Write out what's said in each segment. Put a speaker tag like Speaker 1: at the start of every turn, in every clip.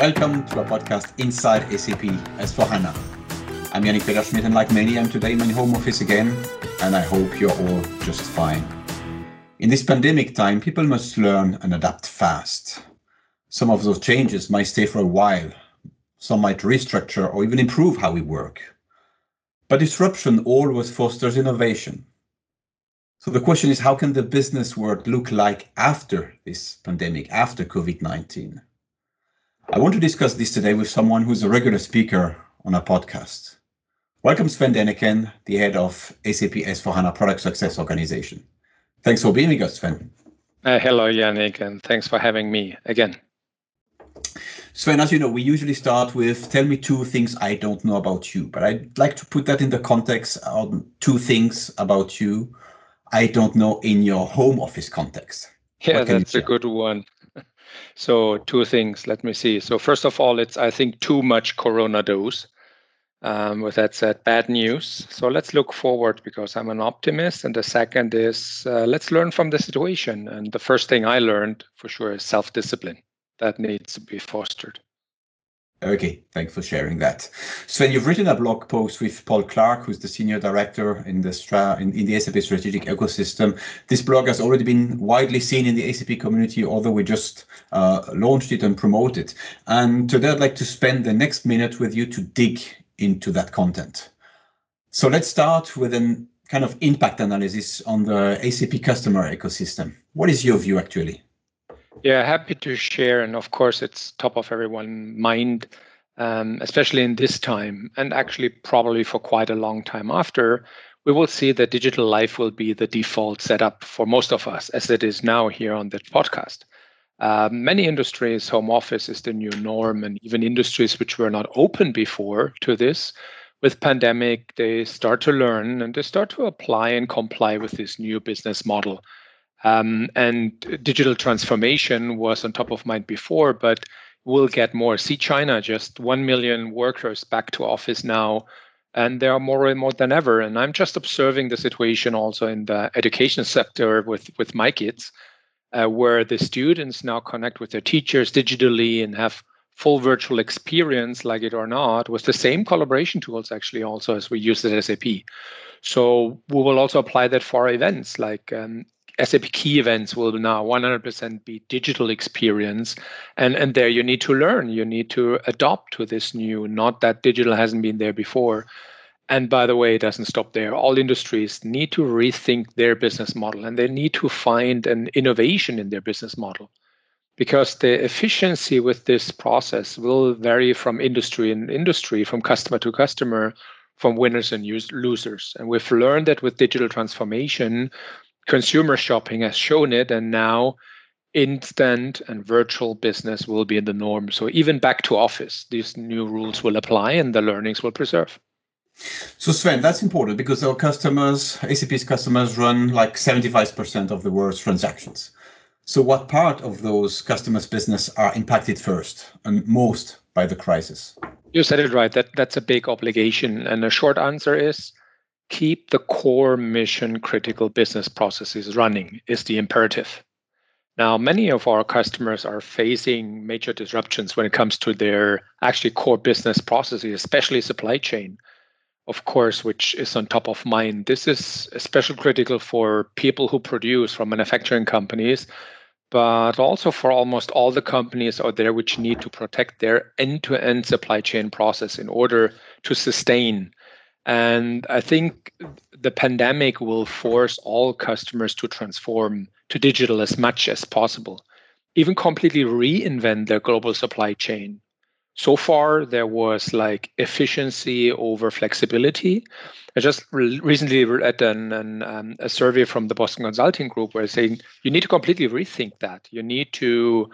Speaker 1: Welcome to our podcast Inside SAP S4HANA. I'm Yannick Peterschmitt, and like many, I'm today in my home office again, and I hope you're all just fine. In this pandemic time, people must learn and adapt fast. Some of those changes might stay for a while, some might restructure or even improve how we work. But disruption always fosters innovation. So the question is, how can the business world look like after this pandemic, after COVID 19? I want to discuss this today with someone who's a regular speaker on our podcast. Welcome, Sven Denecken, the head of SAP S4HANA Product Success Organization. Thanks for being with us, Sven.
Speaker 2: Uh, hello, Yannick, and thanks for having me again.
Speaker 1: Sven, as you know, we usually start with tell me two things I don't know about you, but I'd like to put that in the context of two things about you I don't know in your home office context.
Speaker 2: Yeah, that's a good one. So two things. Let me see. So first of all, it's I think too much Corona dose. Um, with that said, bad news. So let's look forward because I'm an optimist. And the second is uh, let's learn from the situation. And the first thing I learned for sure is self-discipline. That needs to be fostered.
Speaker 1: Okay, thanks for sharing that. Sven, you've written a blog post with Paul Clark, who's the senior director in the Stra- in, in, the SAP strategic ecosystem. This blog has already been widely seen in the SAP community, although we just uh, launched it and promoted. And today I'd like to spend the next minute with you to dig into that content. So let's start with an kind of impact analysis on the SAP customer ecosystem. What is your view actually?
Speaker 2: Yeah, happy to share. And of course, it's top of everyone's mind, um, especially in this time, and actually probably for quite a long time after. We will see that digital life will be the default setup for most of us, as it is now here on the podcast. Uh, many industries, home office is the new norm, and even industries which were not open before to this, with pandemic, they start to learn and they start to apply and comply with this new business model um, and digital transformation was on top of mind before, but we'll get more. See China, just 1 million workers back to office now, and there are more and more than ever. And I'm just observing the situation also in the education sector with, with my kids, uh, where the students now connect with their teachers digitally and have full virtual experience, like it or not, with the same collaboration tools actually also as we use at SAP. So we will also apply that for events like um, SAP key events will now 100% be digital experience. And, and there you need to learn, you need to adopt to this new, not that digital hasn't been there before. And by the way, it doesn't stop there. All industries need to rethink their business model and they need to find an innovation in their business model because the efficiency with this process will vary from industry and industry, from customer to customer, from winners and losers. And we've learned that with digital transformation, consumer shopping has shown it, and now instant and virtual business will be the norm. So even back to office, these new rules will apply and the learnings will preserve.
Speaker 1: So Sven, that's important because our customers, SAP's customers run like 75% of the world's transactions. So what part of those customers' business are impacted first and most by the crisis?
Speaker 2: You said it right. That that's a big obligation. And the short answer is keep the core mission critical business processes running is the imperative. Now, many of our customers are facing major disruptions when it comes to their actually core business processes, especially supply chain, of course, which is on top of mind. This is especially critical for people who produce from manufacturing companies, but also for almost all the companies out there which need to protect their end to end supply chain process in order to sustain and I think the pandemic will force all customers to transform to digital as much as possible, even completely reinvent their global supply chain. So far, there was like efficiency over flexibility. I just re- recently read an, an um, a survey from the Boston Consulting Group where saying you need to completely rethink that. You need to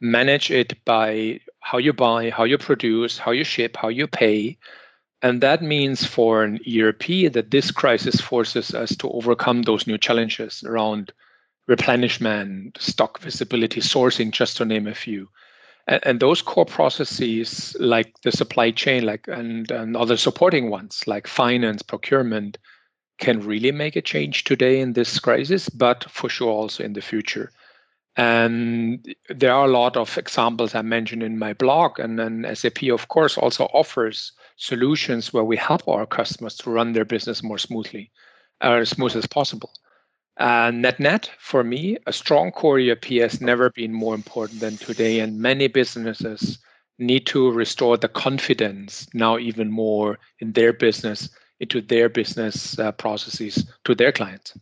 Speaker 2: manage it by how you buy, how you produce, how you ship, how you pay, and that means for an ERP that this crisis forces us to overcome those new challenges around replenishment, stock visibility, sourcing, just to name a few. And, and those core processes, like the supply chain, like and, and other supporting ones, like finance, procurement, can really make a change today in this crisis, but for sure also in the future. And there are a lot of examples I mentioned in my blog. And then SAP, of course, also offers solutions where we help our customers to run their business more smoothly, or as smooth as possible. Uh, net net, for me, a strong core ERP has never been more important than today. And many businesses need to restore the confidence now even more in their business, into their business uh, processes to their clients.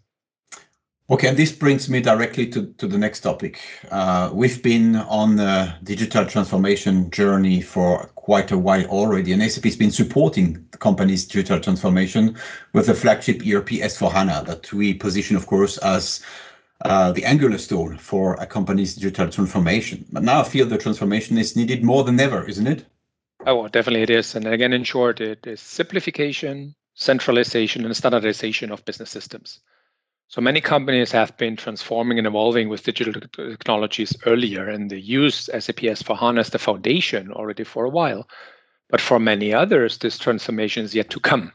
Speaker 1: Okay, and this brings me directly to, to the next topic. Uh, we've been on a digital transformation journey for quite a while already, and SAP has been supporting the company's digital transformation with the flagship ERP S4HANA that we position, of course, as uh, the angular stone for a company's digital transformation. But now I feel the transformation is needed more than ever, isn't it?
Speaker 2: Oh, definitely it is. And again, in short, it is simplification, centralization, and standardization of business systems. So many companies have been transforming and evolving with digital technologies earlier, and they use SAP S4HANA as the foundation already for a while. But for many others, this transformation is yet to come.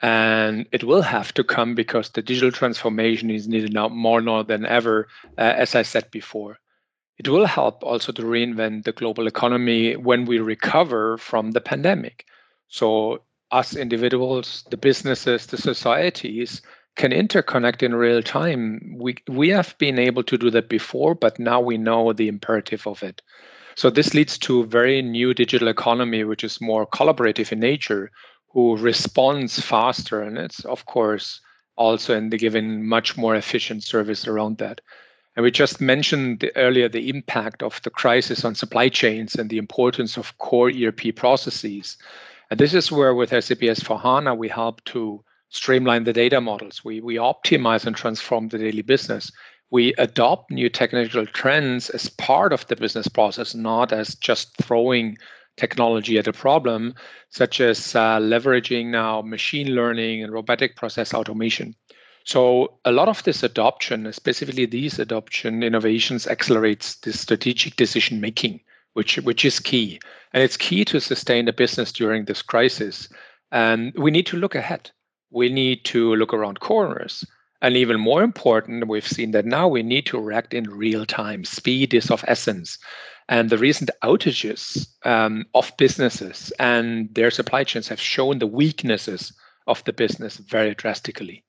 Speaker 2: And it will have to come because the digital transformation is needed now more now than ever, uh, as I said before. It will help also to reinvent the global economy when we recover from the pandemic. So, us individuals, the businesses, the societies can interconnect in real time. We we have been able to do that before, but now we know the imperative of it. So this leads to a very new digital economy, which is more collaborative in nature, who responds faster, and it's of course also in the given much more efficient service around that. And we just mentioned earlier the impact of the crisis on supply chains and the importance of core ERP processes. And this is where with SAP S4HANA, we help to streamline the data models. We, we optimize and transform the daily business. We adopt new technical trends as part of the business process, not as just throwing technology at a problem, such as uh, leveraging now machine learning and robotic process automation. So a lot of this adoption, specifically these adoption innovations, accelerates the strategic decision making, which which is key, and it's key to sustain the business during this crisis. And we need to look ahead we need to look around corners. And even more important, we've seen that now we need to react in real time. Speed is of essence. And the recent outages um, of businesses and their supply chains have shown the weaknesses of the business very drastically.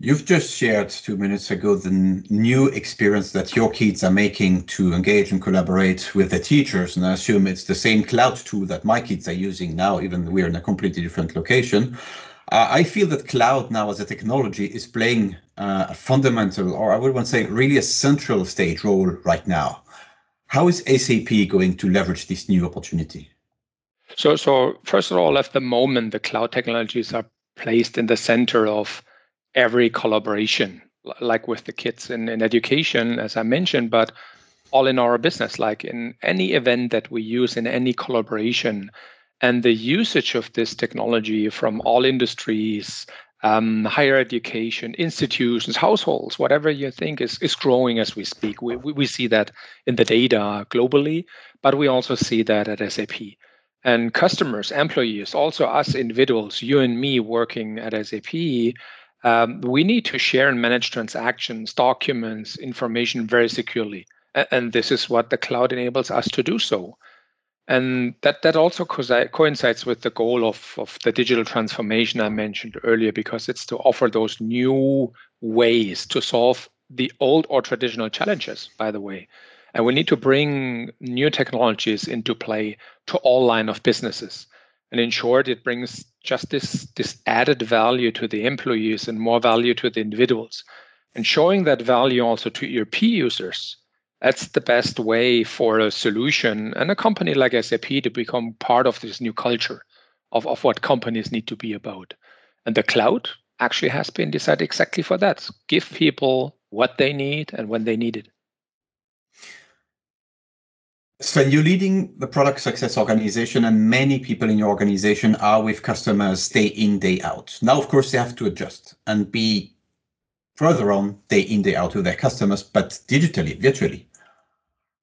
Speaker 1: You've just shared two minutes ago the new experience that your kids are making to engage and collaborate with the teachers. And I assume it's the same cloud tool that my kids are using now, even though we're in a completely different location. Uh, I feel that cloud now as a technology is playing uh, a fundamental, or I would want to say really a central stage role right now. How is SAP going to leverage this new opportunity?
Speaker 2: So, so first of all, at the moment, the cloud technologies are placed in the center of every collaboration, like with the kids in, in education, as I mentioned, but all in our business, like in any event that we use in any collaboration, and the usage of this technology from all industries, um, higher education, institutions, households, whatever you think is, is growing as we speak. We, we, we see that in the data globally, but we also see that at SAP. And customers, employees, also us individuals, you and me working at SAP, um, we need to share and manage transactions, documents, information very securely. And this is what the cloud enables us to do so and that that also coincides with the goal of, of the digital transformation I mentioned earlier, because it's to offer those new ways to solve the old or traditional challenges, by the way. And we need to bring new technologies into play to all line of businesses. And in short, it brings just this, this added value to the employees and more value to the individuals. And showing that value also to ERP users that's the best way for a solution and a company like SAP to become part of this new culture of, of what companies need to be about. And the cloud actually has been designed exactly for that. Give people what they need and when they need it.
Speaker 1: Sven, you're leading the product success organization, and many people in your organization are with customers day in, day out. Now, of course, they have to adjust and be further on day in, day out with their customers, but digitally, virtually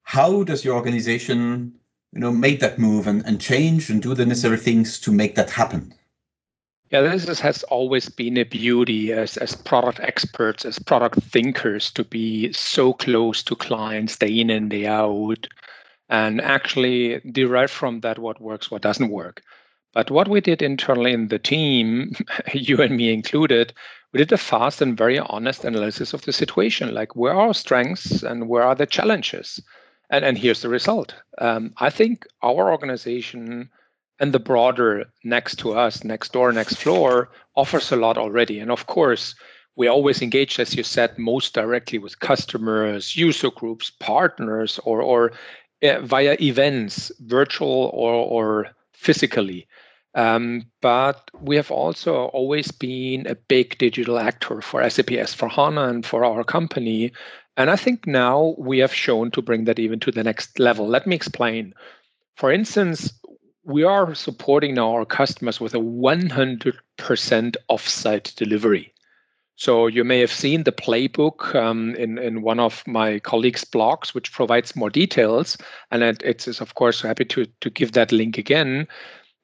Speaker 1: how does your organization you know make that move and, and change and do the necessary things to make that happen
Speaker 2: Yeah, this is, has always been a beauty as, as product experts, as product thinkers, to be so close to clients day in and day out, and actually derive from that what works, what doesn't work. But what we did internally in the team, you and me included, we did a fast and very honest analysis of the situation. Like, where are our strengths and where are the challenges? And, and here's the result. Um, I think our organization and the broader next to us, next door, next floor offers a lot already. And of course, we always engage, as you said, most directly with customers, user groups, partners, or, or uh, via events, virtual or, or physically. Um, but we have also always been a big digital actor for SAP S4HANA and for our company. And I think now we have shown to bring that even to the next level. Let me explain. For instance, we are supporting now our customers with a 100% offsite delivery. So you may have seen the playbook um, in, in one of my colleagues' blogs, which provides more details. And it, it's, of course, happy to, to give that link again.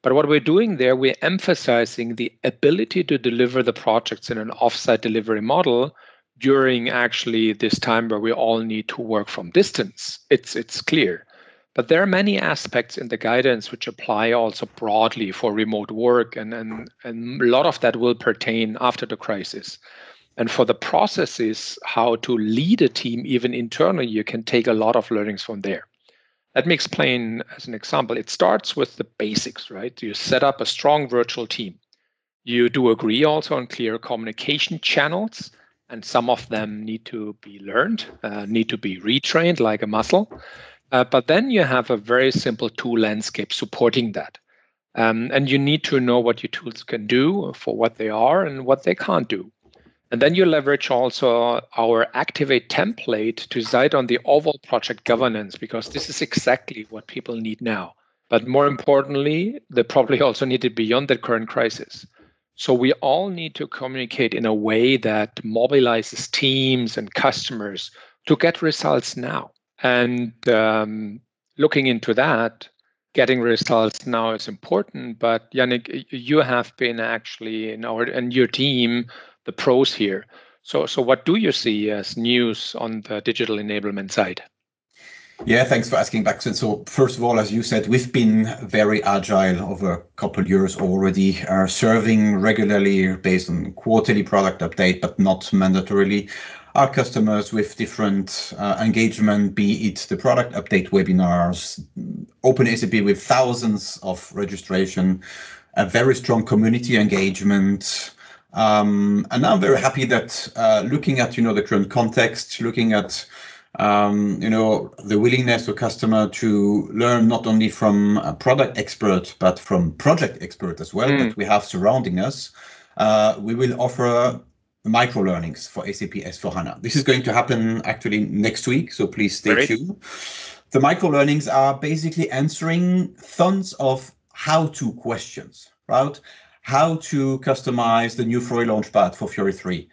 Speaker 2: But what we're doing there, we're emphasizing the ability to deliver the projects in an offsite delivery model during actually this time where we all need to work from distance. It's it's clear. But there are many aspects in the guidance which apply also broadly for remote work, and, and, and a lot of that will pertain after the crisis. And for the processes, how to lead a team, even internally, you can take a lot of learnings from there. Let me explain as an example. It starts with the basics, right? You set up a strong virtual team. You do agree also on clear communication channels, and some of them need to be learned, uh, need to be retrained like a muscle. Uh, but then you have a very simple tool landscape supporting that. Um, and you need to know what your tools can do for what they are and what they can't do. And then you leverage also our Activate template to decide on the overall project governance, because this is exactly what people need now. But more importantly, they probably also need it beyond the current crisis. So we all need to communicate in a way that mobilizes teams and customers to get results now. And um, looking into that, getting results now is important. But Yannick, you have been actually in our and your team the pros here. So, so what do you see as news on the digital enablement side?
Speaker 1: Yeah, thanks for asking, Baxton. So first of all, as you said, we've been very agile over a couple of years already, uh, serving regularly based on quarterly product update, but not mandatorily our customers with different uh, engagement, be it the product update webinars, open SAP with thousands of registration, a very strong community engagement. Um, and I'm very happy that uh, looking at you know the current context, looking at you know the willingness of customer to learn not only from a product expert but from project expert as well mm. that we have surrounding us, uh, we will offer micro learnings for SAP S4HANA. This is going to happen actually next week, so please stay Great. tuned. The micro learnings are basically answering tons of how to questions, right? How to customize the new Fiori Launchpad for Fiori 3,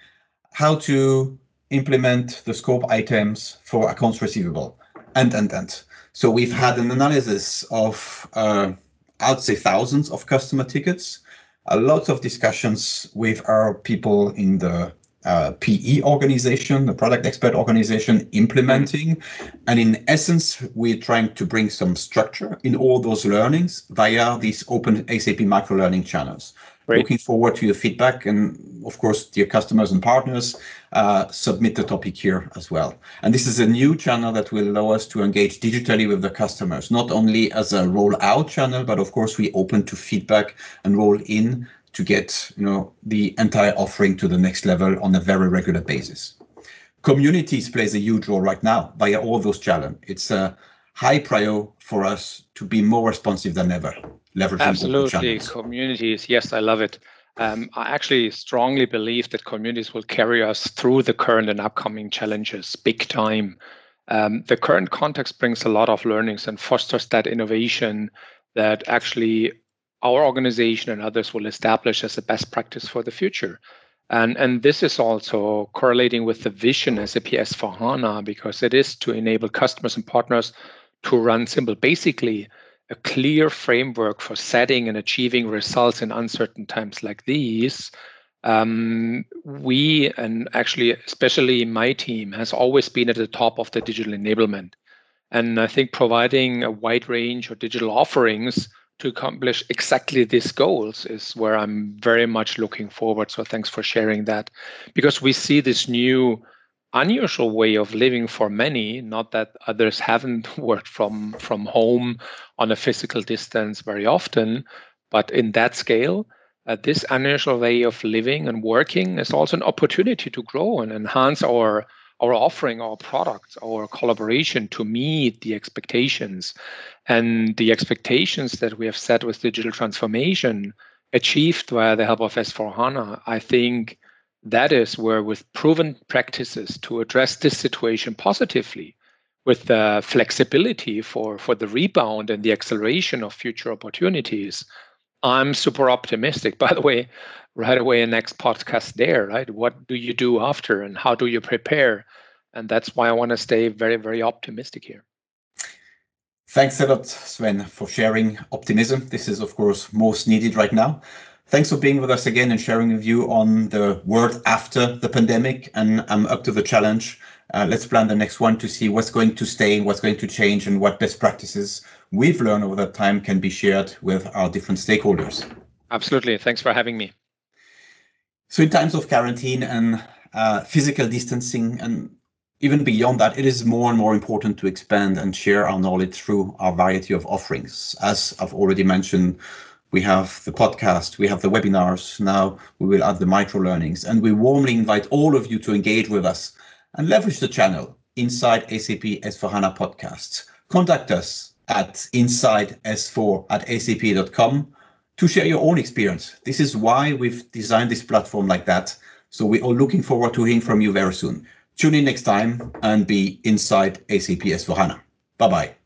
Speaker 1: how to implement the scope items for accounts receivable, and, and, and. So we've had an analysis of, uh, I'd say, thousands of customer tickets a lot of discussions with our people in the uh, PE organization, the product expert organization, implementing. And in essence, we're trying to bring some structure in all those learnings via these open SAP micro learning channels. Great. Looking forward to your feedback and, of course, dear customers and partners, uh, submit the topic here as well. And this is a new channel that will allow us to engage digitally with the customers, not only as a roll-out channel, but of course we open to feedback and roll in to get you know the entire offering to the next level on a very regular basis. Communities plays a huge role right now via all those channels. It's a high priority for us to be more responsive than ever
Speaker 2: leveraging absolutely. communities yes i love it. Um, i actually strongly believe that communities will carry us through the current and upcoming challenges big time. Um, the current context brings a lot of learnings and fosters that innovation that actually our organization and others will establish as a best practice for the future. And, and this is also correlating with the vision as SAP S4HANA because it is to enable customers and partners to run simple, basically a clear framework for setting and achieving results in uncertain times like these, um, we and actually especially my team has always been at the top of the digital enablement. And i think providing a wide range of digital offerings to accomplish exactly these goals is where i'm very much looking forward. So thanks for sharing that. Because we see this new unusual way of living for many not that others haven't worked from from home on a physical distance very often but in that scale uh, this unusual way of living and working is also an opportunity to grow and enhance our our offering, our products, our collaboration to meet the expectations and the expectations that we have set with digital transformation achieved via the help of S4HANA. I think that is where, with proven practices to address this situation positively, with the flexibility for, for the rebound and the acceleration of future opportunities, I'm super optimistic. By the way, right away, in next podcast there, right? What do you do after and how do you prepare? And that's why I want to stay very, very optimistic here.
Speaker 1: Thanks a lot, Sven, for sharing optimism. This is, of course, most needed right now. Thanks for being with us again and sharing a view on the world after the pandemic. And I'm up to the challenge. Uh, let's plan the next one to see what's going to stay, what's going to change, and what best practices we've learned over that time can be shared with our different stakeholders.
Speaker 2: Absolutely. Thanks for having me.
Speaker 1: So, in times of quarantine and uh, physical distancing, and even beyond that, it is more and more important to expand and share our knowledge through our variety of offerings. As I've already mentioned, we have the podcast, we have the webinars. Now we will add the micro learnings, and we warmly invite all of you to engage with us and leverage the channel inside SAP S4HANA podcasts. Contact us at inside s4 at sap.com to share your own experience. This is why we've designed this platform like that. So we are looking forward to hearing from you very soon. Tune in next time and be inside SAP S4HANA. Bye bye.